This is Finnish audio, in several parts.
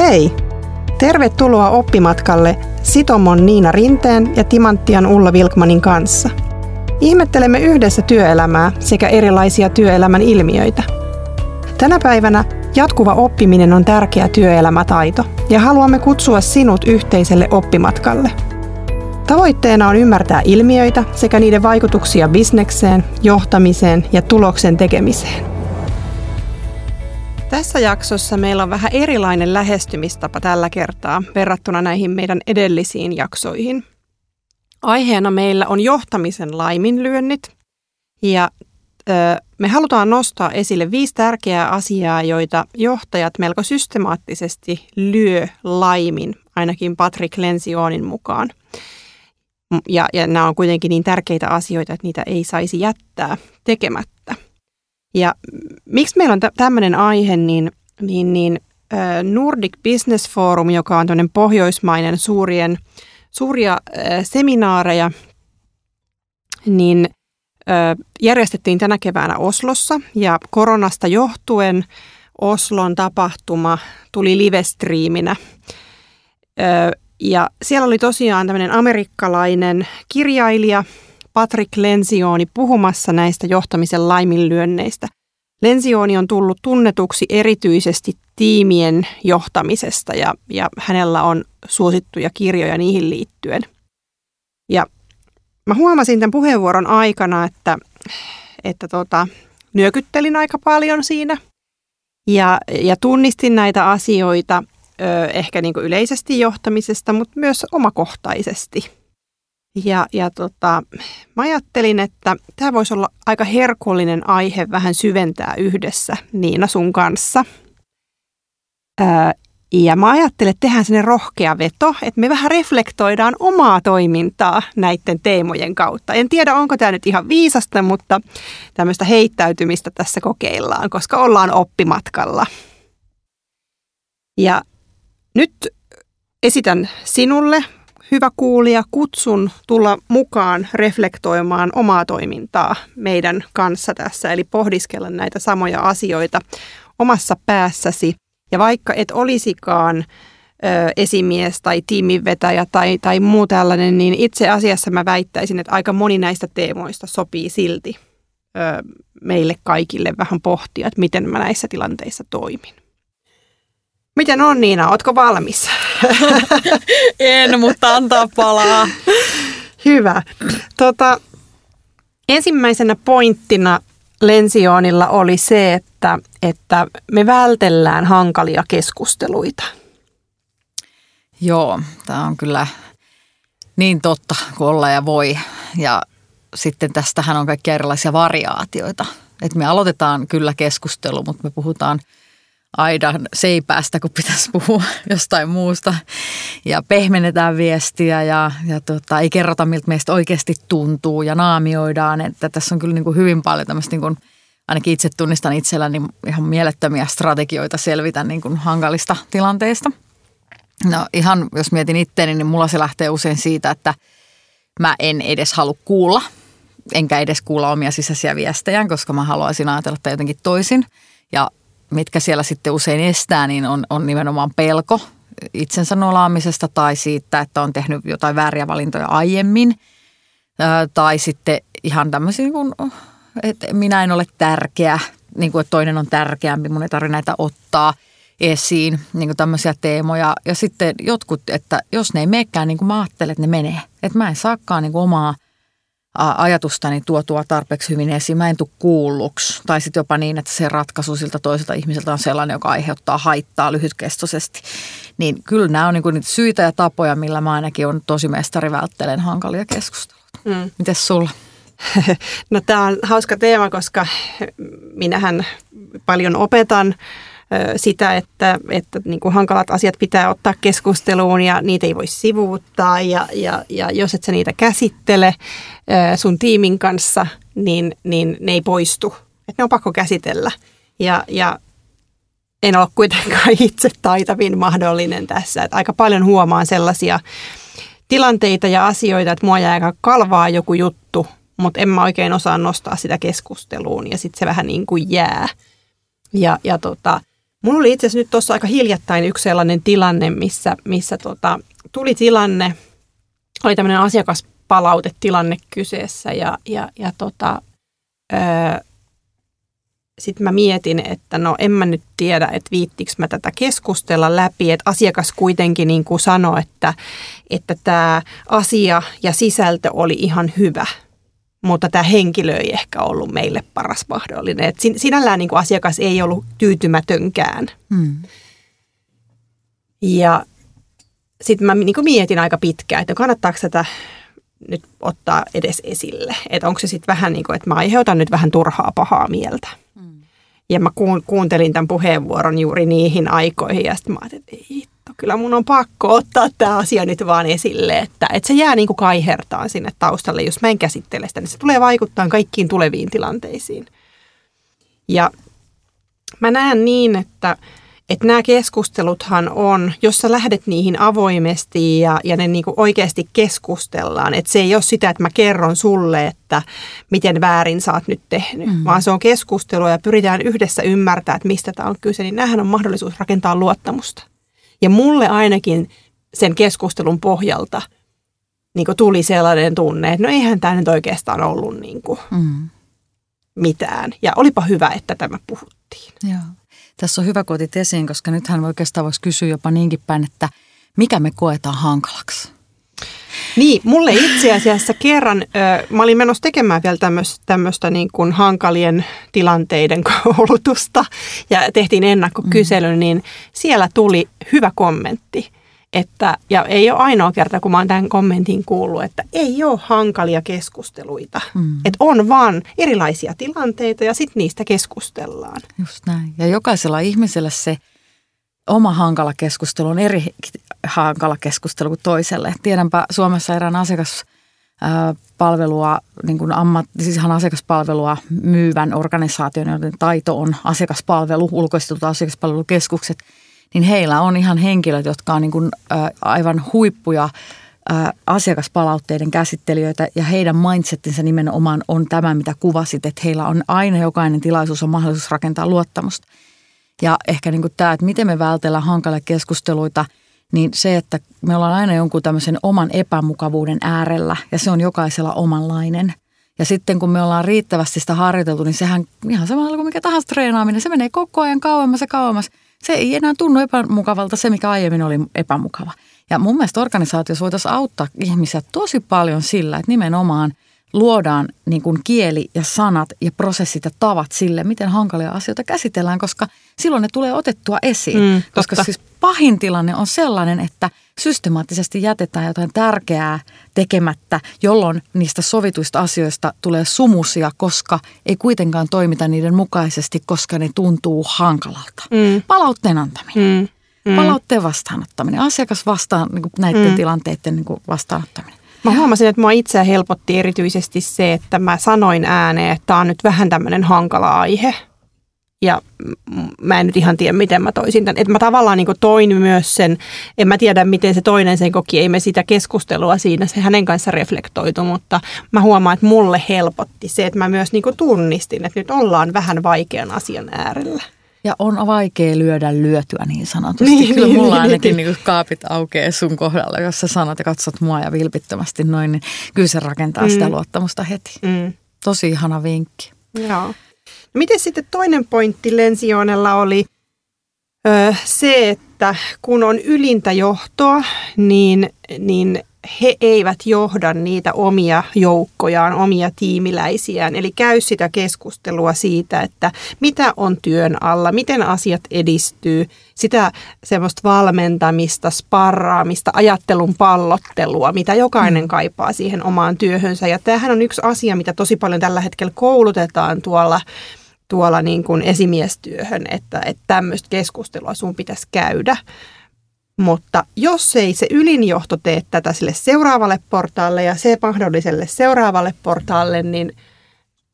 Hei! Tervetuloa oppimatkalle Sitomon Niina Rinteen ja Timanttian Ulla Vilkmanin kanssa. Ihmettelemme yhdessä työelämää sekä erilaisia työelämän ilmiöitä. Tänä päivänä jatkuva oppiminen on tärkeä työelämätaito ja haluamme kutsua sinut yhteiselle oppimatkalle. Tavoitteena on ymmärtää ilmiöitä sekä niiden vaikutuksia bisnekseen, johtamiseen ja tuloksen tekemiseen. Tässä jaksossa meillä on vähän erilainen lähestymistapa tällä kertaa verrattuna näihin meidän edellisiin jaksoihin. Aiheena meillä on johtamisen laiminlyönnit ja ö, me halutaan nostaa esille viisi tärkeää asiaa, joita johtajat melko systemaattisesti lyö laimin, ainakin Patrick Lensionin mukaan. Ja, ja nämä on kuitenkin niin tärkeitä asioita, että niitä ei saisi jättää tekemättä. Ja miksi meillä on tämmöinen aihe, niin, niin, niin Nordic Business Forum, joka on tämmöinen pohjoismainen suurien, suuria seminaareja, niin järjestettiin tänä keväänä Oslossa ja koronasta johtuen Oslon tapahtuma tuli livestriiminä. Ja siellä oli tosiaan tämmöinen amerikkalainen kirjailija Patrick Lensioni puhumassa näistä johtamisen laiminlyönneistä. Lensioni on tullut tunnetuksi erityisesti tiimien johtamisesta ja, ja hänellä on suosittuja kirjoja niihin liittyen. Ja mä huomasin tämän puheenvuoron aikana, että, että tota, nyökyttelin aika paljon siinä ja, ja tunnistin näitä asioita ö, ehkä niin kuin yleisesti johtamisesta, mutta myös omakohtaisesti – ja, ja tota, mä ajattelin, että tämä voisi olla aika herkullinen aihe vähän syventää yhdessä Niina sun kanssa. Ää, ja mä ajattelin, että tehdään sinne rohkea veto, että me vähän reflektoidaan omaa toimintaa näiden teemojen kautta. En tiedä, onko tämä nyt ihan viisasta, mutta tämmöistä heittäytymistä tässä kokeillaan, koska ollaan oppimatkalla. Ja nyt esitän sinulle hyvä kuulija, kutsun tulla mukaan reflektoimaan omaa toimintaa meidän kanssa tässä, eli pohdiskella näitä samoja asioita omassa päässäsi. Ja vaikka et olisikaan ö, esimies tai tiiminvetäjä tai, tai muu tällainen, niin itse asiassa mä väittäisin, että aika moni näistä teemoista sopii silti ö, meille kaikille vähän pohtia, että miten mä näissä tilanteissa toimin. Miten on Niina, ootko valmis? en, mutta antaa palaa. Hyvä. Tota, ensimmäisenä pointtina Lensioonilla oli se, että, että me vältellään hankalia keskusteluita. Joo, tämä on kyllä niin totta kuin olla ja voi. Ja sitten tästähän on kaikkia erilaisia variaatioita. Et me aloitetaan kyllä keskustelu, mutta me puhutaan – aidan seipäästä, kun pitäisi puhua jostain muusta. Ja pehmennetään viestiä ja, ja tota, ei kerrota, miltä meistä oikeasti tuntuu ja naamioidaan. Että tässä on kyllä niin kuin hyvin paljon tämmöistä, niin kuin, ainakin itse tunnistan itselläni ihan mielettömiä strategioita selvitä niin kuin hankalista tilanteista. No ihan, jos mietin itteeni, niin mulla se lähtee usein siitä, että mä en edes halua kuulla, enkä edes kuulla omia sisäisiä viestejä, koska mä haluaisin ajatella että jotenkin toisin. Ja mitkä siellä sitten usein estää, niin on, on nimenomaan pelko itsensä nolaamisesta tai siitä, että on tehnyt jotain vääriä valintoja aiemmin. Tai sitten ihan tämmöisiä, niin kuin, että minä en ole tärkeä, niin kuin, että toinen on tärkeämpi, mun ei tarvitse näitä ottaa esiin, niin kuin tämmöisiä teemoja. Ja sitten jotkut, että jos ne ei menekään niin kuin mä ajattelen, että ne menee. Että mä en saakaan niin kuin omaa – ajatustani tuotua tarpeeksi hyvin esiin. Mä en tule kuulluksi. Tai sitten jopa niin, että se ratkaisu siltä toiselta ihmiseltä on sellainen, joka aiheuttaa haittaa lyhytkestoisesti. Niin kyllä nämä on niinku niitä syitä ja tapoja, millä mä ainakin on tosi mestari välttelen hankalia keskusteluita. Mm. Mites sulla? No tämä on hauska teema, koska minähän paljon opetan sitä, että, että niin kuin hankalat asiat pitää ottaa keskusteluun ja niitä ei voi sivuuttaa ja, ja, ja jos et sä niitä käsittele sun tiimin kanssa, niin, niin ne ei poistu. Että ne on pakko käsitellä. Ja, ja en ole kuitenkaan itse taitavin mahdollinen tässä. Että aika paljon huomaan sellaisia tilanteita ja asioita, että mua jää aika kalvaa joku juttu, mutta en mä oikein osaa nostaa sitä keskusteluun ja sitten se vähän niin kuin jää. Ja, ja tota, Mulla oli itse asiassa nyt tuossa aika hiljattain yksi sellainen tilanne, missä, missä tota, tuli tilanne, oli tämmöinen asiakaspalautetilanne kyseessä ja, ja, ja tota, öö, sitten mä mietin, että no en mä nyt tiedä, että viittikö mä tätä keskustella läpi, että asiakas kuitenkin niin kuin sanoi, että, että tämä asia ja sisältö oli ihan hyvä, mutta tämä henkilö ei ehkä ollut meille paras mahdollinen. Et sinällään niin kuin asiakas ei ollut tyytymätönkään. Hmm. Ja sitten mä niin kuin mietin aika pitkään, että kannattaako tätä nyt ottaa edes esille. Että onko se sitten vähän niin kuin, että mä aiheutan nyt vähän turhaa pahaa mieltä. Ja mä kuuntelin tämän puheenvuoron juuri niihin aikoihin ja sitten mä ajattelin, että kyllä mun on pakko ottaa tämä asia nyt vaan esille, että, että se jää niin kuin kaihertaan sinne taustalle. Jos mä en käsittele sitä, niin se tulee vaikuttaa kaikkiin tuleviin tilanteisiin. Ja mä näen niin, että että nämä keskusteluthan on, jos sä lähdet niihin avoimesti ja, ja ne niinku oikeasti keskustellaan, että se ei ole sitä, että mä kerron sulle, että miten väärin sä oot nyt tehnyt, mm. vaan se on keskustelua ja pyritään yhdessä ymmärtää, että mistä tämä on kyse, niin nämähän on mahdollisuus rakentaa luottamusta. Ja mulle ainakin sen keskustelun pohjalta niin tuli sellainen tunne, että no eihän tämä nyt oikeastaan ollut niin kuin mm. mitään. Ja olipa hyvä, että tämä puhuttiin. Joo. Tässä on hyvä, kun otit esiin, koska nythän oikeastaan voisi kysyä jopa niinkin päin, että mikä me koetaan hankalaksi? Niin, mulle itse asiassa kerran, ö, mä olin menossa tekemään vielä tämmöistä, niin kuin hankalien tilanteiden koulutusta ja tehtiin ennakkokysely, mm. niin siellä tuli hyvä kommentti että, ja ei ole ainoa kerta, kun mä oon tämän kommentin kuullut, että ei ole hankalia keskusteluita. Mm. Että on vaan erilaisia tilanteita ja sitten niistä keskustellaan. Just näin. Ja jokaisella ihmisellä se oma hankala keskustelu on eri hankala keskustelu kuin toiselle. Tiedänpä Suomessa erään asiakas palvelua, niin kuin ammat, siis ihan asiakaspalvelua myyvän organisaation, joiden taito on asiakaspalvelu, ulkoistetut asiakaspalvelukeskukset – niin heillä on ihan henkilöt, jotka on niin kuin, aivan huippuja asiakaspalautteiden käsittelijöitä ja heidän mindsettinsä nimenomaan on tämä, mitä kuvasit, että heillä on aina jokainen tilaisuus on mahdollisuus rakentaa luottamusta. Ja ehkä niin kuin tämä, että miten me vältellään hankalia keskusteluita, niin se, että me ollaan aina jonkun tämmöisen oman epämukavuuden äärellä ja se on jokaisella omanlainen. Ja sitten kun me ollaan riittävästi sitä harjoiteltu, niin sehän ihan samalla kuin mikä tahansa treenaaminen, se menee koko ajan kauemmas ja kauemmas – se ei enää tunnu epämukavalta se, mikä aiemmin oli epämukava. Ja mun mielestä organisaatiossa voitaisiin auttaa ihmisiä tosi paljon sillä, että nimenomaan luodaan niin kuin kieli ja sanat ja prosessit ja tavat sille, miten hankalia asioita käsitellään, koska silloin ne tulee otettua esiin. Mm, koska siis pahin tilanne on sellainen, että systemaattisesti jätetään jotain tärkeää tekemättä, jolloin niistä sovituista asioista tulee sumusia, koska ei kuitenkaan toimita niiden mukaisesti, koska ne tuntuu hankalalta. Mm. Palautteen antaminen. Mm. Mm. Palautteen vastaanottaminen, asiakas vastaan niin näiden mm. tilanteiden niin kuin vastaanottaminen. Mä huomasin, että mua itseä helpotti erityisesti se, että mä sanoin ääneen, että tämä on nyt vähän tämmöinen hankala aihe – ja mä en nyt ihan tiedä, miten mä toisin tämän. Että mä tavallaan niin toin myös sen, en mä tiedä, miten se toinen sen koki, ei me sitä keskustelua siinä, se hänen kanssa reflektoitu, mutta mä huomaan, että mulle helpotti se, että mä myös niin tunnistin, että nyt ollaan vähän vaikean asian äärellä. Ja on vaikea lyödä lyötyä niin sanotusti. Niin, Kyllä niin, mulla niin, ainakin niin, niin kaapit aukeaa sun kohdalla, jos sä sanot ja katsot mua ja vilpittömästi noin, niin kyllä se rakentaa mm. sitä luottamusta heti. Mm. Tosi ihana vinkki. Joo. No miten sitten toinen pointti Lensioonella oli ö, se, että kun on ylintä johtoa, niin, niin he eivät johda niitä omia joukkojaan, omia tiimiläisiään. Eli käy sitä keskustelua siitä, että mitä on työn alla, miten asiat edistyy, sitä semmoista valmentamista, sparraamista, ajattelun pallottelua, mitä jokainen mm. kaipaa siihen omaan työhönsä. Ja tämähän on yksi asia, mitä tosi paljon tällä hetkellä koulutetaan tuolla tuolla niin kuin esimiestyöhön, että, että tämmöistä keskustelua sun pitäisi käydä. Mutta jos ei se ylinjohto tee tätä sille seuraavalle portaalle ja se mahdolliselle seuraavalle portaalle, niin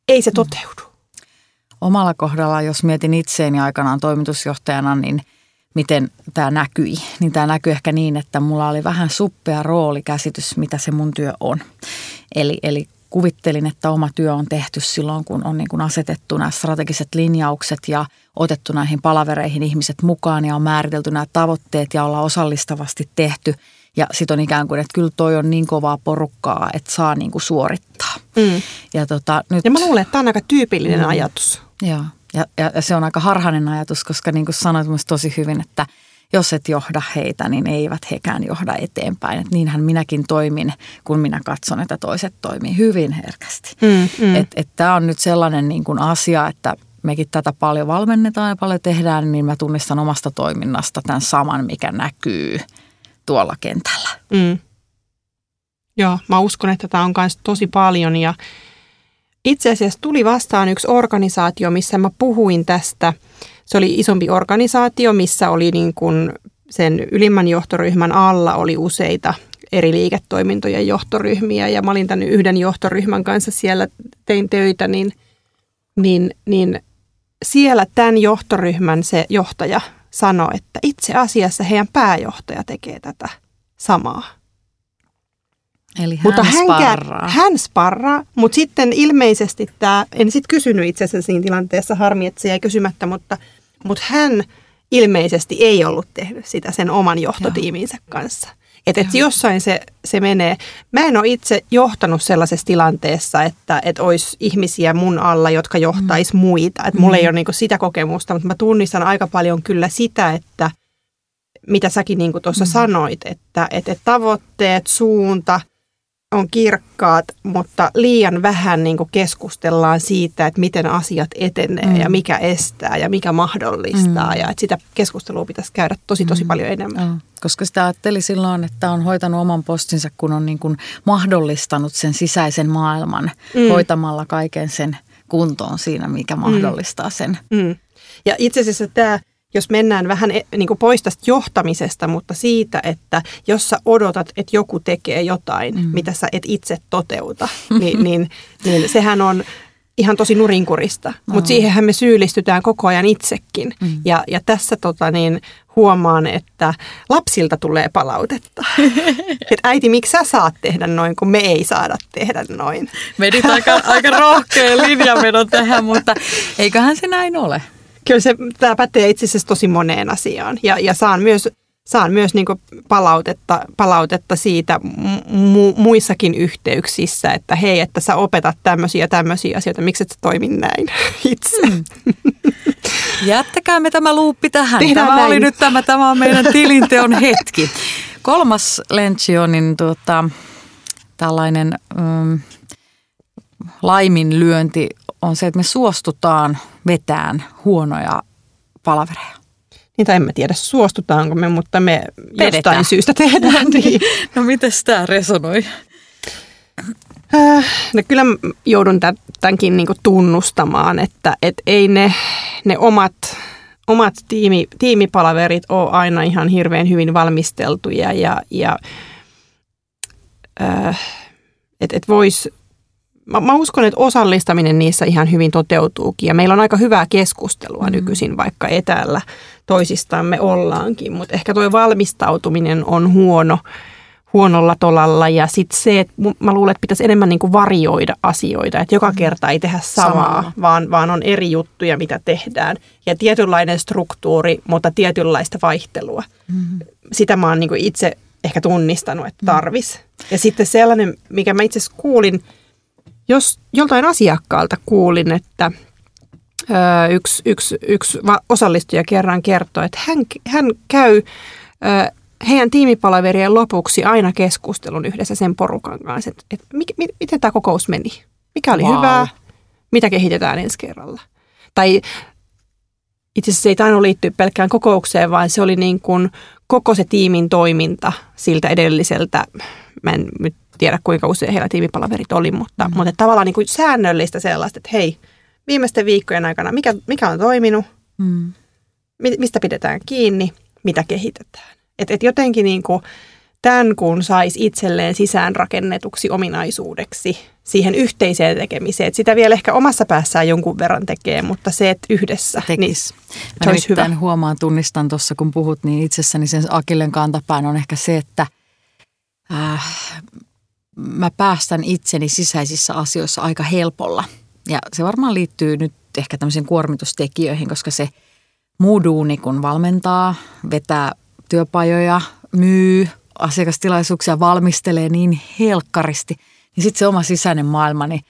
ei se toteudu. Omalla kohdalla, jos mietin itseeni aikanaan toimitusjohtajana, niin miten tämä näkyi, niin tämä näkyy ehkä niin, että mulla oli vähän suppea roolikäsitys, mitä se mun työ on. Eli, eli kuvittelin, että oma työ on tehty silloin, kun on niin kuin asetettu nämä strategiset linjaukset ja otettu näihin palavereihin ihmiset mukaan ja on määritelty nämä tavoitteet ja ollaan osallistavasti tehty. Ja sitten on ikään kuin, että kyllä toi on niin kovaa porukkaa, että saa niin kuin suorittaa. Mm. Ja, tota, nyt, Ja mä luulen, että tämä on aika tyypillinen Mm. ajatus. Joo, ja, ja, ja se on aika harhainen ajatus, koska niin kuin sanoit myös tosi hyvin, että jos et johda heitä, niin eivät hekään johda eteenpäin. Et niinhän minäkin toimin, kun minä katson, että toiset toimii hyvin herkästi. Mm, mm. Että et tämä on nyt sellainen niin kuin asia, että mekin tätä paljon valmennetaan ja paljon tehdään, niin mä tunnistan omasta toiminnasta tämän saman, mikä näkyy tuolla kentällä. Mm. Joo, mä uskon, että tämä on myös tosi paljon ja itse asiassa tuli vastaan yksi organisaatio, missä mä puhuin tästä. Se oli isompi organisaatio, missä oli niin kuin sen ylimmän johtoryhmän alla oli useita eri liiketoimintojen johtoryhmiä ja mä olin tämän yhden johtoryhmän kanssa siellä tein töitä, niin, niin, niin siellä tämän johtoryhmän se johtaja sanoi, että itse asiassa heidän pääjohtaja tekee tätä samaa. Eli Mutta hän hän, sparraa. hän sparraa, mutta sitten ilmeisesti tämä, en sitten kysynyt itse asiassa siinä tilanteessa, harmi, että se jäi kysymättä, mutta, mutta hän ilmeisesti ei ollut tehnyt sitä sen oman johtotiiminsä kanssa. Että et jossain se, se menee. Mä en ole itse johtanut sellaisessa tilanteessa, että et olisi ihmisiä mun alla, jotka johtais mm. muita. Että mulla ei ole niinku sitä kokemusta, mutta mä tunnistan aika paljon kyllä sitä, että mitä säkin niinku tuossa mm. sanoit, että et, et tavoitteet, suunta on kirkkaat, mutta liian vähän niinku keskustellaan siitä, että miten asiat etenee mm. ja mikä estää ja mikä mahdollistaa. Mm. Ja että sitä keskustelua pitäisi käydä tosi tosi mm. paljon enemmän. Joo, koska sitä ajatteli silloin, että on hoitanut oman postinsa, kun on niin kuin mahdollistanut sen sisäisen maailman mm. hoitamalla kaiken sen kuntoon siinä, mikä mahdollistaa sen. Mm. Ja itse asiassa tämä, jos mennään vähän e- niin kuin pois tästä johtamisesta, mutta siitä, että jos sä odotat, että joku tekee jotain, mm. mitä sä et itse toteuta, niin, niin, niin sehän on ihan tosi nurinkurista. No. Mutta siihenhän me syyllistytään koko ajan itsekin. Mm. Ja, ja tässä tota, niin, huomaan, että lapsilta tulee palautetta. että äiti, miksi sä saat tehdä noin, kun me ei saada tehdä noin? Vedit aika, aika rohkea linjanvedo tähän, mutta eiköhän se näin ole. Kyllä se, tämä pätee itse asiassa tosi moneen asiaan. Ja, ja saan myös, saan myös niin palautetta, palautetta siitä mu, muissakin yhteyksissä, että hei, että sä opetat tämmöisiä tämmöisiä asioita, miksi et sä toimi näin itse. Mm. Jättäkäämme tämä luuppi tähän. Tehdään tämä näin. oli nyt tämä, tämä on meidän tilinteon hetki. Kolmas Lencionin tuota, tällainen mm, laiminlyönti on se, että me suostutaan vetään huonoja palavereja. Niitä en mä tiedä, suostutaanko me, mutta me Vedetään. jostain syystä tehdään niin. No miten tämä resonoi? Äh, No kyllä joudun tä- tämänkin niinku tunnustamaan, että et ei ne, ne omat, omat tiimi, tiimipalaverit ole aina ihan hirveän hyvin valmisteltuja ja, ja äh, että et vois, mä, mä uskon, että osallistaminen niissä ihan hyvin toteutuukin ja meillä on aika hyvää keskustelua mm. nykyisin, vaikka etäällä toisistamme ollaankin, mutta ehkä tuo valmistautuminen on huono, huonolla tolalla ja sitten se, että mä luulen, että pitäisi enemmän niin kuin varjoida asioita, että joka kerta ei tehdä samaa, vaan, vaan on eri juttuja, mitä tehdään ja tietynlainen struktuuri, mutta tietynlaista vaihtelua. Mm-hmm. Sitä mä oon niin kuin itse ehkä tunnistanut, että tarvis. Ja sitten sellainen, mikä mä itse kuulin, jos joltain asiakkaalta kuulin, että ö, yksi, yksi, yksi osallistuja kerran kertoi, että hän, hän käy ö, heidän tiimipalaverien lopuksi aina keskustelun yhdessä sen porukan kanssa, että, että mi, mi, miten tämä kokous meni, mikä oli Vau. hyvää, mitä kehitetään ensi kerralla. Tai itse asiassa se ei tainnut liittyä pelkkään kokoukseen, vaan se oli niin kuin koko se tiimin toiminta siltä edelliseltä, mä en nyt tiedä kuinka usein heillä tiimipalaverit oli, mutta, mm. mutta tavallaan niin kuin säännöllistä sellaista, että hei, viimeisten viikkojen aikana, mikä, mikä on toiminut, Mm. mi- mistä pidetään kiinni, mitä kehitetään. Et, et jotenkin niin kuin tämän kun saisi itselleen sisäänrakennetuksi ominaisuudeksi siihen yhteiseen tekemiseen. Et sitä vielä ehkä omassa päässään jonkun verran tekee, mutta se, että yhdessä, niin se Mä olisi hyvä. huomaan, tunnistan tuossa kun puhut, niin itsessäni sen akillen kantapään on ehkä se, että äh, mä päästän itseni sisäisissä asioissa aika helpolla. Ja se varmaan liittyy nyt ehkä tämmöisiin kuormitustekijöihin, koska se muu duuni, kun valmentaa, vetää työpajoja, myy, asiakastilaisuuksia valmistelee niin helkkaristi, niin sitten se oma sisäinen maailma, niin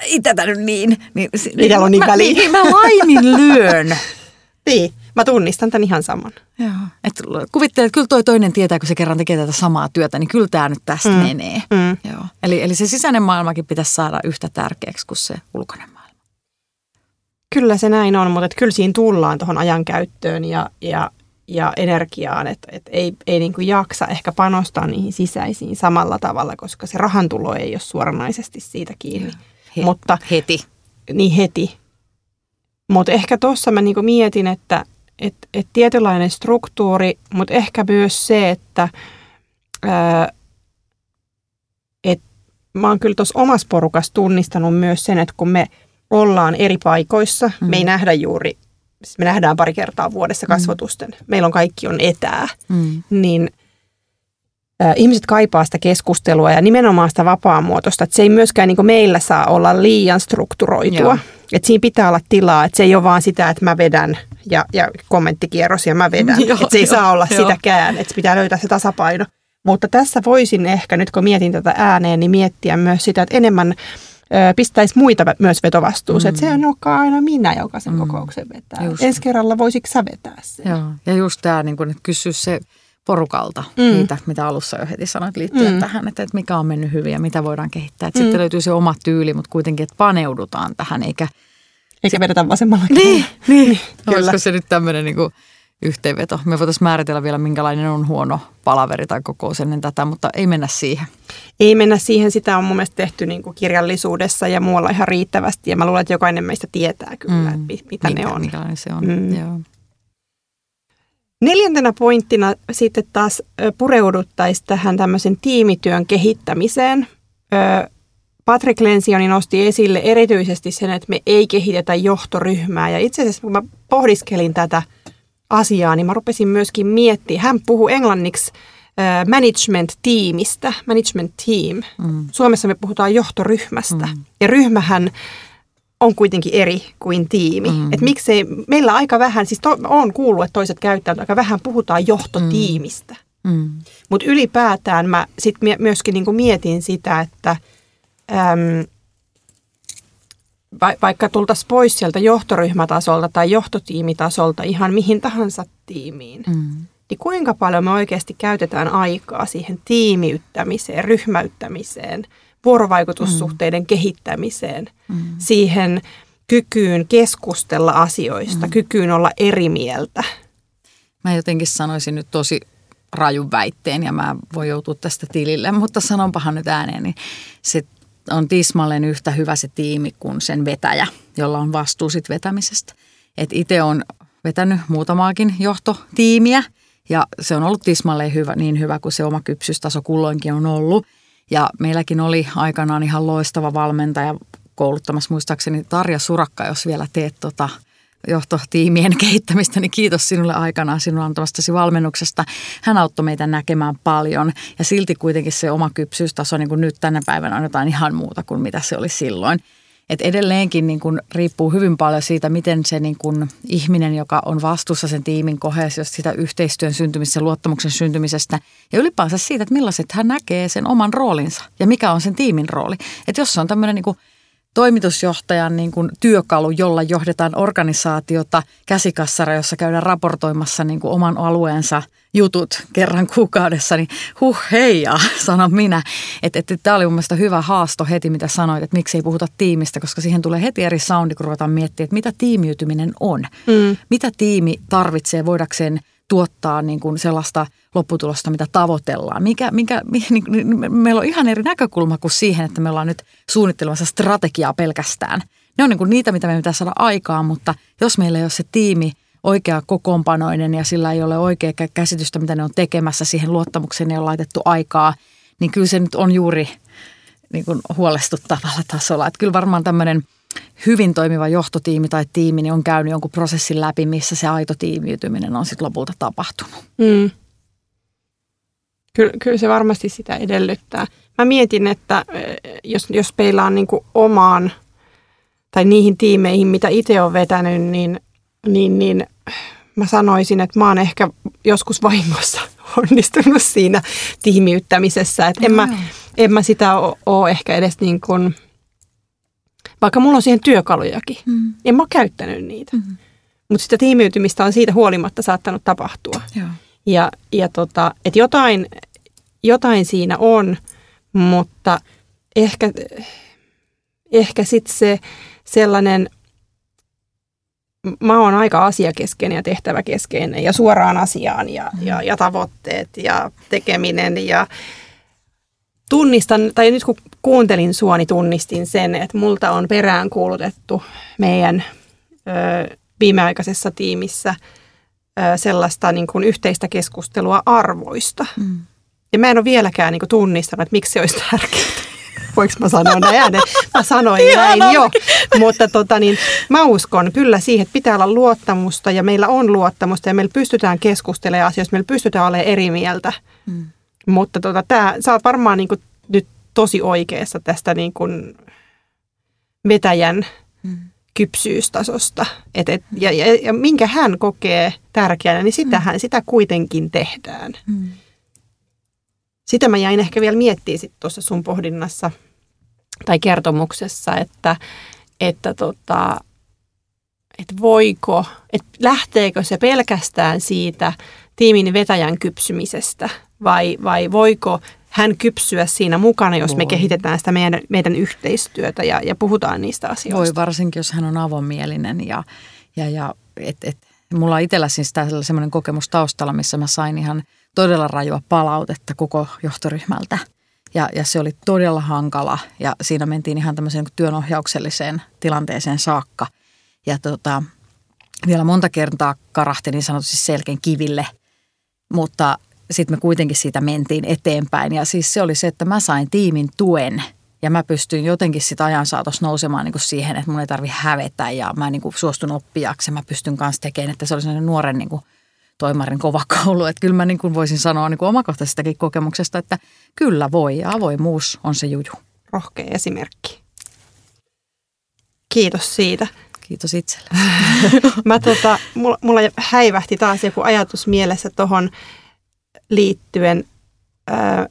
ei tätä nyt niin. niin, niin on niin mä, väliin. Niin, mä laimin lyön. niin, mä tunnistan tämän ihan saman. Joo. Et kuvittelet, että kyllä toi toinen tietää, kun se kerran tekee tätä samaa työtä, niin kyllä tämä nyt tästä mm. menee. Mm. Joo. Eli, eli se sisäinen maailmakin pitäisi saada yhtä tärkeäksi kuin se ulkoinen maailma. Kyllä se näin on, mutta kyllä siinä tullaan tuohon ajankäyttöön ja, ja ja energiaan, että et ei, ei niin kuin jaksa ehkä panostaa niihin sisäisiin samalla tavalla, koska se rahantulo ei ole suoranaisesti siitä kiinni. He, Mutta, heti. Niin heti. Mutta ehkä tuossa mä niin kuin mietin, että et, et tietynlainen struktuuri, mutta ehkä myös se, että ää, et mä oon kyllä tuossa omassa porukassa tunnistanut myös sen, että kun me ollaan eri paikoissa, mm. me ei nähdä juuri siis me nähdään pari kertaa vuodessa mm. kasvotusten, mm. meillä on kaikki on etää, mm. niin ihmiset kaipaa sitä keskustelua ja nimenomaan sitä vapaamuotoista, että se ei myöskään niin meillä saa olla liian strukturoitua. Että siinä pitää olla tilaa, että se ei ole vaan sitä, että mä vedän ja, ja kommenttikierros ja mä vedän. että se ei jo, saa olla jo. sitäkään, että pitää löytää se tasapaino. Mutta tässä voisin ehkä, nyt kun mietin tätä ääneen, niin miettiä myös sitä, että enemmän pistäisi muita myös vetovastuuseen. Mm. Että se on olekaan aina minä, joka sen mm. kokouksen vetää. Just. Ensi kerralla voisitko sä vetää sen? Joo. Ja just tämä, niin kun, että kysyä se porukalta mm. niitä, mitä alussa jo heti sanoit liittyen mm. tähän, että, että mikä on mennyt hyvin ja mitä voidaan kehittää. Että mm. Sitten löytyy se oma tyyli, mutta kuitenkin, että paneudutaan tähän eikä... Eikä vedetä vasemmalla Niin, niin. Kyllä. Olisiko se nyt tämmöinen niin kuin yhteenveto. Me voitaisiin määritellä vielä, minkälainen on huono palaveri tai kokous ennen tätä, mutta ei mennä siihen. Ei mennä siihen. Sitä on mun mielestä tehty niin kuin kirjallisuudessa ja muualla ihan riittävästi. Ja mä luulen, että jokainen meistä tietää kyllä, mm. että mitä Minkä, ne on. Minkälainen se on, mm. Joo. Neljäntenä pointtina sitten taas pureuduttaisiin tähän tämmöisen tiimityön kehittämiseen. Patrick Lensioni nosti esille erityisesti sen, että me ei kehitetä johtoryhmää. Ja itse asiassa kun mä pohdiskelin tätä – asiaa, niin mä rupesin myöskin miettimään. Hän puhuu englanniksi management-tiimistä, management team. Mm. Suomessa me puhutaan johtoryhmästä. Mm. Ja ryhmähän on kuitenkin eri kuin tiimi. Mm. Et miksei, meillä aika vähän, siis to, on kuullut, että toiset käyttävät aika vähän, puhutaan johtotiimistä. Mm. mm. Mutta ylipäätään mä sit myöskin niinku mietin sitä, että äm, va, vaikka tultaisiin pois sieltä johtoryhmätasolta tai johtotiimitasolta ihan mihin tahansa tiimiin, mm. niin kuinka paljon me oikeasti käytetään aikaa siihen tiimiyttämiseen, ryhmäyttämiseen, vuorovaikutussuhteiden mm. kehittämiseen, mm. siihen kykyyn keskustella asioista, mm. kykyyn olla eri mieltä. Mä jotenkin sanoisin nyt tosi rajun väitteen ja mä voin joutua tästä tilille, mutta sanonpahan nyt ääneen, niin se on tismalleen yhtä hyvä se tiimi kuin sen vetäjä, jolla on vastuu sit vetämisestä. Et itse on vetänyt muutamaakin johtotiimiä ja se on ollut tismalleen hyvä, niin hyvä kuin se oma kypsystaso kulloinkin on ollut. Ja meilläkin oli aikanaan ihan loistava valmentaja kouluttamassa muistaakseni Tarja Surakka, jos vielä teet tota johtotiimien kehittämistä, niin kiitos sinulle aikanaan sinun antamastasi valmennuksesta. Hän auttoi meitä näkemään paljon ja silti kuitenkin se oma kypsyystaso niin kuin nyt tänä päivänä on jotain ihan muuta kuin mitä se oli silloin. Et edelleenkin niin kuin riippuu hyvin paljon siitä, miten se niin kuin ihminen, joka on vastuussa sen tiimin kohesiosta, sitä yhteistyön syntymisestä, luottamuksen syntymisestä ja ylipäänsä siitä, että millaiset hän näkee sen oman roolinsa ja mikä on sen tiimin rooli. Että jos se on tämmöinen niin toimitusjohtajan niin kuin työkalu, jolla johdetaan organisaatiota käsikassara, jossa käydään raportoimassa niin kuin oman alueensa jutut kerran kuukaudessa, niin huh heija, sanon minä. Että et, et, tämä oli mun mielestä hyvä haasto heti, mitä sanoit, että miksi ei puhuta tiimistä, koska siihen tulee heti eri soundi, kun ruvetaan miettimään, että mitä tiimiytyminen on. Mm. Mitä tiimi tarvitsee voidakseen – tuottaa niin kuin sellaista lopputulosta, mitä tavoitellaan. Mikä, mikä, niin, niin, meillä on ihan eri näkökulma kuin siihen, että me ollaan nyt suunnittelemassa strategiaa pelkästään. Ne on niin kuin niitä, mitä me pitää saada aikaan, mutta jos meillä ei ole se tiimi oikea kokoonpanoinen ja sillä ei ole oikea käsitystä, mitä ne on tekemässä, siihen luottamukseen ei ole laitettu aikaa, niin kyllä se nyt on juuri niin kuin huolestuttavalla tasolla. Että kyllä varmaan tämmöinen – hyvin toimiva johtotiimi tai tiimi niin on käynyt jonkun prosessin läpi, missä se aito tiimiytyminen on sitten lopulta tapahtunut. Mm. Kyllä, kyllä se varmasti sitä edellyttää. Mä mietin, että jos, jos peilaan niin omaan tai niihin tiimeihin, mitä itse olen vetänyt, niin, niin, niin mä sanoisin, että mä oon ehkä joskus vahingossa onnistunut siinä tiimiyttämisessä. Että en, mä, en mä sitä ole ehkä edes niin kuin, vaikka mulla on siihen työkalujakin. Mm. En mä ole käyttänyt niitä. Mm. Mutta sitä tiimiytymistä on siitä huolimatta saattanut tapahtua. Joo. Ja, ja tota, että jotain, jotain siinä on, mutta ehkä, ehkä sitten se sellainen, mä oon aika asiakeskeinen ja tehtäväkeskeinen ja suoraan asiaan ja, mm. ja, ja tavoitteet ja tekeminen ja tunnistan, tai nyt kun kuuntelin sua, niin tunnistin sen, että multa on perään kuulutettu meidän ö, viimeaikaisessa tiimissä ö, sellaista niin kuin yhteistä keskustelua arvoista. Mm. Ja mä en ole vieläkään niin kuin tunnistanut, että miksi se olisi tärkeää. Voinko mä sanoa näin ääneen? Mä sanoin näin jo. Mutta tota, niin, mä uskon kyllä siihen, että pitää olla luottamusta ja meillä on luottamusta ja meillä pystytään keskustelemaan asioista, meillä pystytään olemaan eri mieltä. Mm. Mutta tota, tää, sä oot varmaan niin kuin, nyt tosi oikeassa tästä niin kuin, vetäjän mm. kypsyystasosta. Et, et, ja, ja, ja minkä hän kokee tärkeänä, niin sitähän, mm. sitä kuitenkin tehdään. Mm. Sitä mä jäin ehkä vielä miettimään tuossa sun pohdinnassa tai kertomuksessa, että, että, tota, että voiko, että lähteekö se pelkästään siitä tiimin vetäjän kypsymisestä vai, vai voiko hän kypsyä siinä mukana, jos Voi. me kehitetään sitä meidän, meidän yhteistyötä ja, ja puhutaan niistä asioista. Voi varsinkin, jos hän on avomielinen ja, ja, ja et, et, mulla on itsellä siis semmoinen kokemus taustalla, missä mä sain ihan todella rajua palautetta koko johtoryhmältä. Ja, ja se oli todella hankala ja siinä mentiin ihan tämmöiseen työnohjaukselliseen tilanteeseen saakka. Ja tota, vielä monta kertaa karahti niin sanotusti selkeän kiville, mutta sitten me kuitenkin siitä mentiin eteenpäin. Ja siis se oli se, että mä sain tiimin tuen ja mä pystyin jotenkin sitä ajan saatossa nousemaan niin kuin siihen, että mun ei tarvi hävetä ja mä niin kuin suostun oppijaksi ja mä pystyn kanssa tekemään, että se oli sellainen nuoren niin kuin toimarin kova koulu. Että kyllä mä niin kuin voisin sanoa niin kuin omakohtaisestakin kokemuksesta, että kyllä voi ja avoimuus on se juju. Rohkea esimerkki. Kiitos siitä. Kiitos itselle. mä tota, mulla, mulla häivähti taas joku ajatus mielessä tuohon liittyen. Ää,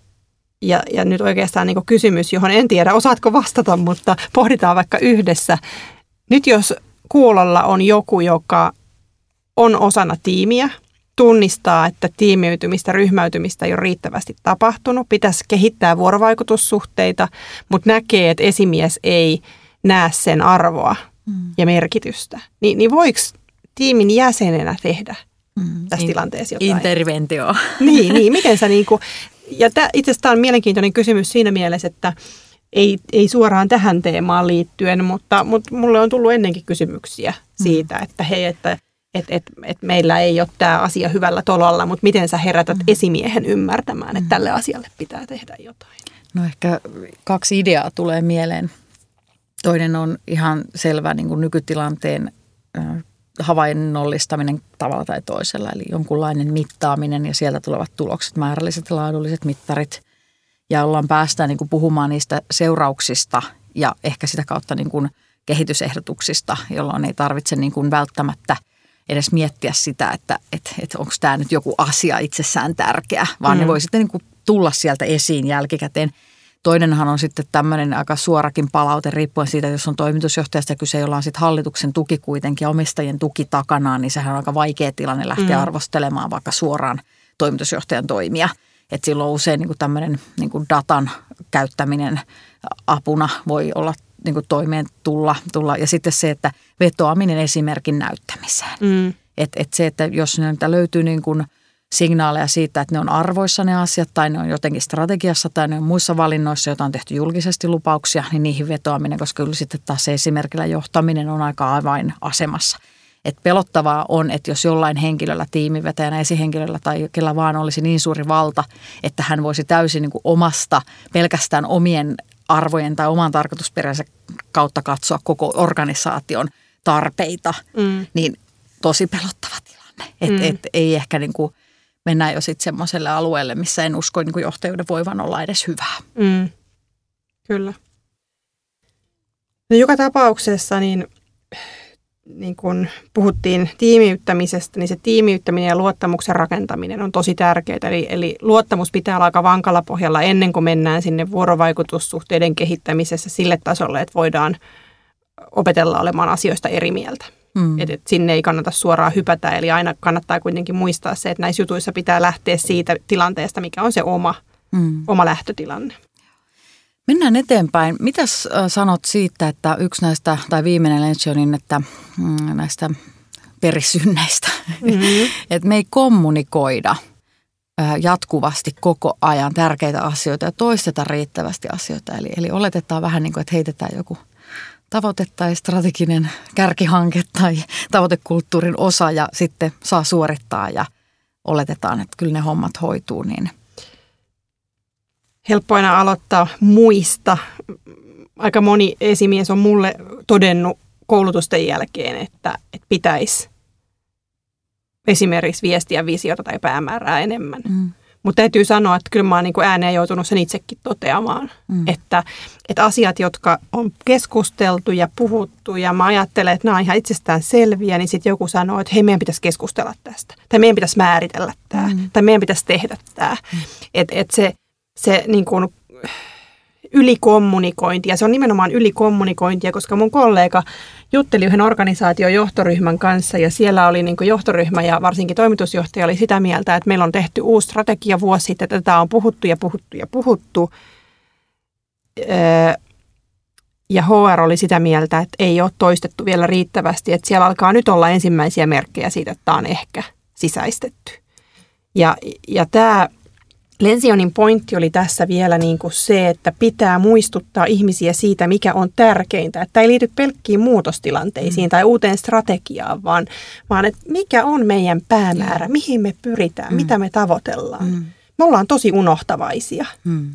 ja, ja nyt oikeastaan niin kysymys, johon en tiedä, osaatko vastata, mutta pohditaan vaikka yhdessä. Nyt jos kuulolla on joku, joka on osana tiimiä, tunnistaa, että tiimiytymistä, ryhmäytymistä ei ole riittävästi tapahtunut, pitäisi kehittää vuorovaikutussuhteita, mutta näkee, että esimies ei näe sen arvoa mm. ja merkitystä, niin, niin voiko tiimin jäsenenä tehdä mm. tässä In, tilanteessa jotain? Interventio. Niin, niin miten sä niin kuin, ja tämä, itse asiassa tämä on mielenkiintoinen kysymys siinä mielessä, että ei, ei suoraan tähän teemaan liittyen, mutta, mutta mulle on tullut ennenkin kysymyksiä mm. siitä, että hei, että että et, et meillä ei ole tämä asia hyvällä tolalla, mutta miten sä herätät mm. esimiehen ymmärtämään, että tälle asialle pitää tehdä jotain? No ehkä kaksi ideaa tulee mieleen. Toinen on ihan selvä niin kuin nykytilanteen havainnollistaminen tavalla tai toisella, eli jonkunlainen mittaaminen ja sieltä tulevat tulokset, määrälliset ja laadulliset mittarit. Ja ollaan päästään niin kuin puhumaan niistä seurauksista ja ehkä sitä kautta niin kuin kehitysehdotuksista, jolloin ei tarvitse niin kuin välttämättä edes miettiä sitä, että et, et onko tämä nyt joku asia itsessään tärkeä, vaan mm. ne voi sitten niin kuin tulla sieltä esiin jälkikäteen – Toinenhan on sitten tämmöinen aika suorakin palaute riippuen siitä, jos on toimitusjohtajasta kyse, jolla on sitten hallituksen tuki kuitenkin ja omistajien tuki takanaan, niin sehän on aika vaikea tilanne lähteä mm. arvostelemaan vaikka suoraan toimitusjohtajan toimia. Että silloin usein niin tämmöinen niin datan käyttäminen apuna voi olla niin kuin toimeen tulla, tulla. Ja sitten se, että vetoaminen esimerkin näyttämiseen. Mm. Että et se, että jos näitä löytyy niin kuin – signaaleja siitä, että ne on arvoissa ne asiat tai ne on jotenkin strategiassa tai ne on muissa valinnoissa, joita on tehty julkisesti lupauksia, niin niihin vetoaminen, koska kyllä sitten taas se esimerkillä johtaminen on aika avainasemassa. Et pelottavaa on, että jos jollain henkilöllä, tiimivetäjänä, esihenkilöllä tai kellä vaan olisi niin suuri valta, että hän voisi täysin niin kuin omasta, pelkästään omien arvojen tai oman tarkoitusperänsä kautta katsoa koko organisaation tarpeita, mm. niin tosi pelottava tilanne. Että mm. et ei ehkä niin kuin mennään jo sitten semmoiselle alueelle, missä en usko niin kuin johtajuuden voivan olla edes hyvää. Mm. Kyllä. No joka tapauksessa niin, niin kun puhuttiin tiimiyttämisestä, niin se tiimiyttäminen ja luottamuksen rakentaminen on tosi tärkeää. Eli, eli luottamus pitää olla aika vankalla pohjalla ennen kuin mennään sinne vuorovaikutussuhteiden kehittämisessä sille tasolle, että voidaan opetella olemaan asioista eri mieltä. Mm. Et, et sinne ei kannata suoraan hypätä, eli aina kannattaa kuitenkin muistaa se, että näissä jutuissa pitää lähteä siitä tilanteesta, mikä on se oma, mm. oma lähtötilanne. Mennään eteenpäin. Mitäs sanot siitä, että yksi näistä, tai viimeinen Lencionin, että mm, näistä perisynneistä, mm-hmm. että me ei kommunikoida jatkuvasti koko ajan tärkeitä asioita ja toisteta riittävästi asioita. Eli, eli oletetaan vähän niin kuin, että heitetään joku tavoite tai strateginen kärkihanke tai tavoitekulttuurin osa ja sitten saa suorittaa ja oletetaan, että kyllä ne hommat hoituu niin – helppo aina aloittaa muista. Aika moni esimies on mulle todennut koulutusten jälkeen, että, että pitäisi esimerkiksi viestiä visiota tai päämäärää enemmän. Mm. Mutta täytyy sanoa, että kyllä mä oon niin kuin ääneen joutunut sen itsekin toteamaan, mm. että, että asiat, jotka on keskusteltu ja puhuttu ja mä ajattelen, että nämä on ihan itsestään selviä, niin sitten joku sanoo, että hei, meidän pitäisi keskustella tästä. Tai meidän pitäisi määritellä tämä. Mm. Tai meidän pitäisi tehdä tämä. Mm. Että et se, se niin kuin ylikommunikointi, ja se on nimenomaan ylikommunikointia, koska mun kollega jutteli yhden organisaation johtoryhmän kanssa, ja siellä oli niin johtoryhmä ja varsinkin toimitusjohtaja oli sitä mieltä, että meillä on tehty uusi strategia vuosi sitten, että tätä on puhuttu ja puhuttu ja puhuttu. Ja HR oli sitä mieltä, että ei ole toistettu vielä riittävästi, että siellä alkaa nyt olla ensimmäisiä merkkejä siitä, että tämä on ehkä sisäistetty. Ja, ja tämä Lensionin pointti oli tässä vielä niin kuin se, että pitää muistuttaa ihmisiä siitä, mikä on tärkeintä. Että ei liity pelkkiin muutostilanteisiin mm. tai uuteen strategiaan, vaan, vaan että mikä on meidän päämäärä, mihin me pyritään, mm. mitä me tavoitellaan. Mm. Me ollaan tosi unohtavaisia. Mm.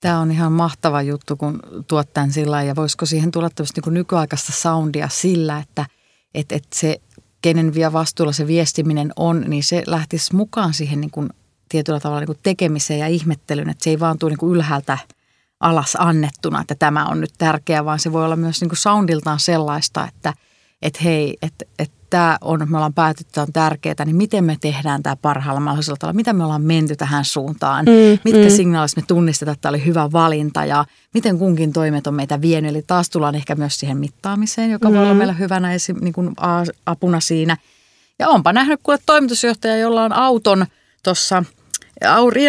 Tämä on ihan mahtava juttu, kun tuot tämän sillä ja voisiko siihen tulla niin nykyaikaista soundia sillä, että että että se kenen vielä vastuulla se viestiminen on, niin se lähtisi mukaan siihen niin kuin tietyllä tavalla niin kuin tekemiseen ja ihmettelyyn, että se ei vaan tule niin kuin ylhäältä alas annettuna, että tämä on nyt tärkeä, vaan se voi olla myös niin kuin soundiltaan sellaista, että, että hei, että, että tämä on, me ollaan päätetty, että on tärkeää, niin miten me tehdään tämä parhaalla mahdollisella tavalla, mitä me ollaan menty tähän suuntaan, mm, mitkä mm. signaalit me tunnistetaan, että tämä oli hyvä valinta ja miten kunkin toimet on meitä vienyt. Eli taas tullaan ehkä myös siihen mittaamiseen, joka mm. voi olla mm. meillä hyvänä esim, niin kuin apuna siinä. Ja onpa nähnyt kuule toimitusjohtaja, jolla on auton tuossa –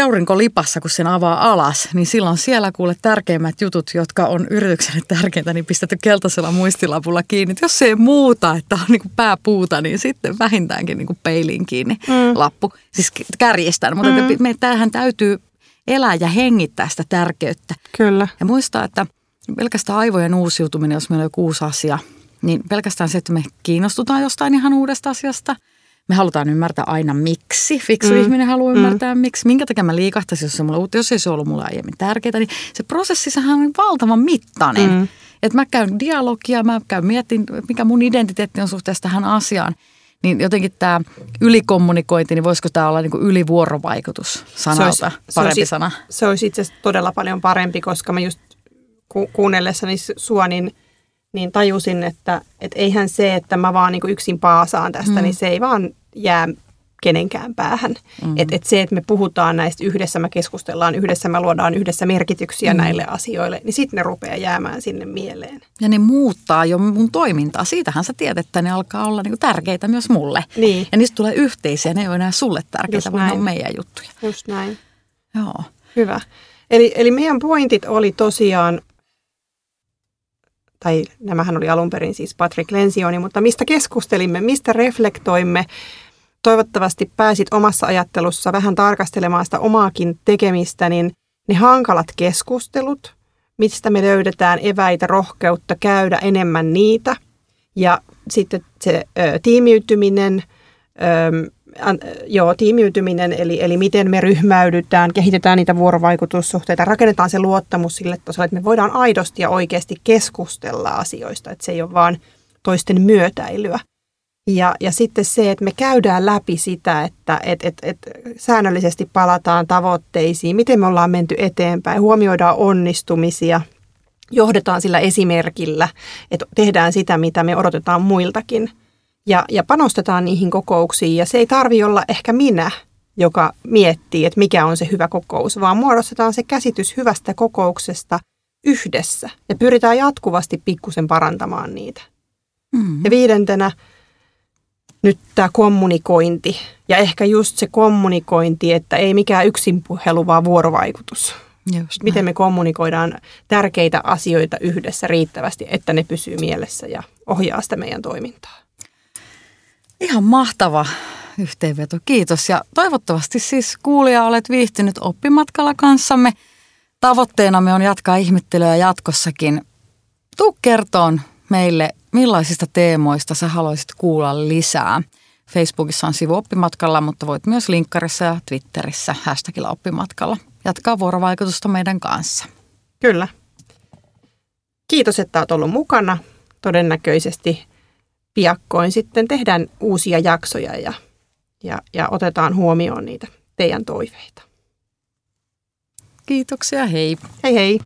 aurinkolipassa, kun sen avaa alas, niin silloin siellä kuule tärkeimmät jutut, jotka on yritykselle tärkeintä, niin pistetty keltaisella muistilapulla kiinni. Et jos se ei muuta, että on niin kuin pääpuuta, niin sitten vähintäänkin niin kuin peiliin kiinni mm. lappu. Siis kärjestään, mutta mm. me, tämähän täytyy elää ja hengittää sitä tärkeyttä. Kyllä. Ja muistaa, että pelkästään aivojen uusiutuminen, jos meillä on joku uusi asia, niin pelkästään se, että me kiinnostutaan jostain ihan uudesta asiasta – me halutaan ymmärtää aina miksi. Fiksu mm. ihminen haluaa mm. ymmärtää miksi. Minkä takia mä liikahtaisin, jos, se mulla, jos ei se ollut mulle aiemmin tärkeää. Niin se prosessissahan on valtavan mittainen. Mm. Että mä käyn dialogia, mä käyn mietin, mikä mun identiteetti on suhteessa tähän asiaan. Niin jotenkin tämä ylikommunikointi, niin voisiko tämä olla niin kuin ylivuorovaikutus sanalta se olisi, parempi se olisi, sana? Se olisi itse asiassa todella paljon parempi, koska mä just ku, kuunnellessani sua, niin – niin tajusin, että, että eihän se, että mä vaan niin yksin paasaan tästä, mm. niin se ei vaan jää kenenkään päähän. Mm. Että et se, että me puhutaan näistä yhdessä, me keskustellaan yhdessä, me luodaan yhdessä merkityksiä mm. näille asioille, niin sitten ne rupeaa jäämään sinne mieleen. Ja ne muuttaa jo mun toimintaa. Siitähän sä tiedät, että ne alkaa olla niinku tärkeitä myös mulle. Niin. Ja niistä tulee yhteisiä, ne ei ole enää sulle tärkeitä, vaan ne on meidän juttuja. Just näin. Joo. Hyvä. Eli, eli meidän pointit oli tosiaan tai nämähän oli alun perin siis Patrick Lensioni, mutta mistä keskustelimme, mistä reflektoimme. Toivottavasti pääsit omassa ajattelussa vähän tarkastelemaan sitä omaakin tekemistä, niin ne hankalat keskustelut, mistä me löydetään eväitä, rohkeutta käydä enemmän niitä. Ja sitten se ö, tiimiytyminen, ö, joo, tiimiytyminen, eli, eli miten me ryhmäydytään, kehitetään niitä vuorovaikutussuhteita, rakennetaan se luottamus sille tasolle, että me voidaan aidosti ja oikeasti keskustella asioista, että se ei ole vaan toisten myötäilyä. Ja, ja sitten se, että me käydään läpi sitä, että et, et, et säännöllisesti palataan tavoitteisiin, miten me ollaan menty eteenpäin, huomioidaan onnistumisia, johdetaan sillä esimerkillä, että tehdään sitä, mitä me odotetaan muiltakin. Ja, ja panostetaan niihin kokouksiin. Ja se ei tarvi olla ehkä minä, joka miettii, että mikä on se hyvä kokous, vaan muodostetaan se käsitys hyvästä kokouksesta yhdessä. Ja pyritään jatkuvasti pikkusen parantamaan niitä. Mm-hmm. Ja viidentenä – nyt tämä kommunikointi ja ehkä just se kommunikointi, että ei mikään yksin puhelu, vaan vuorovaikutus. Just Miten me kommunikoidaan tärkeitä asioita yhdessä riittävästi, että ne pysyy mielessä ja ohjaa sitä meidän toimintaa. Ihan mahtava yhteenveto. Kiitos ja toivottavasti siis kuulija olet viihtynyt oppimatkalla kanssamme. Tavoitteenamme on jatkaa ihmettelyä jatkossakin. Tuu kertoon meille millaisista teemoista sä haluaisit kuulla lisää. Facebookissa on sivu oppimatkalla, mutta voit myös linkkarissa ja Twitterissä hashtagilla oppimatkalla jatkaa vuorovaikutusta meidän kanssa. Kyllä. Kiitos, että olet ollut mukana. Todennäköisesti piakkoin sitten tehdään uusia jaksoja ja, ja, ja otetaan huomioon niitä teidän toiveita. Kiitoksia, hei. Hei hei.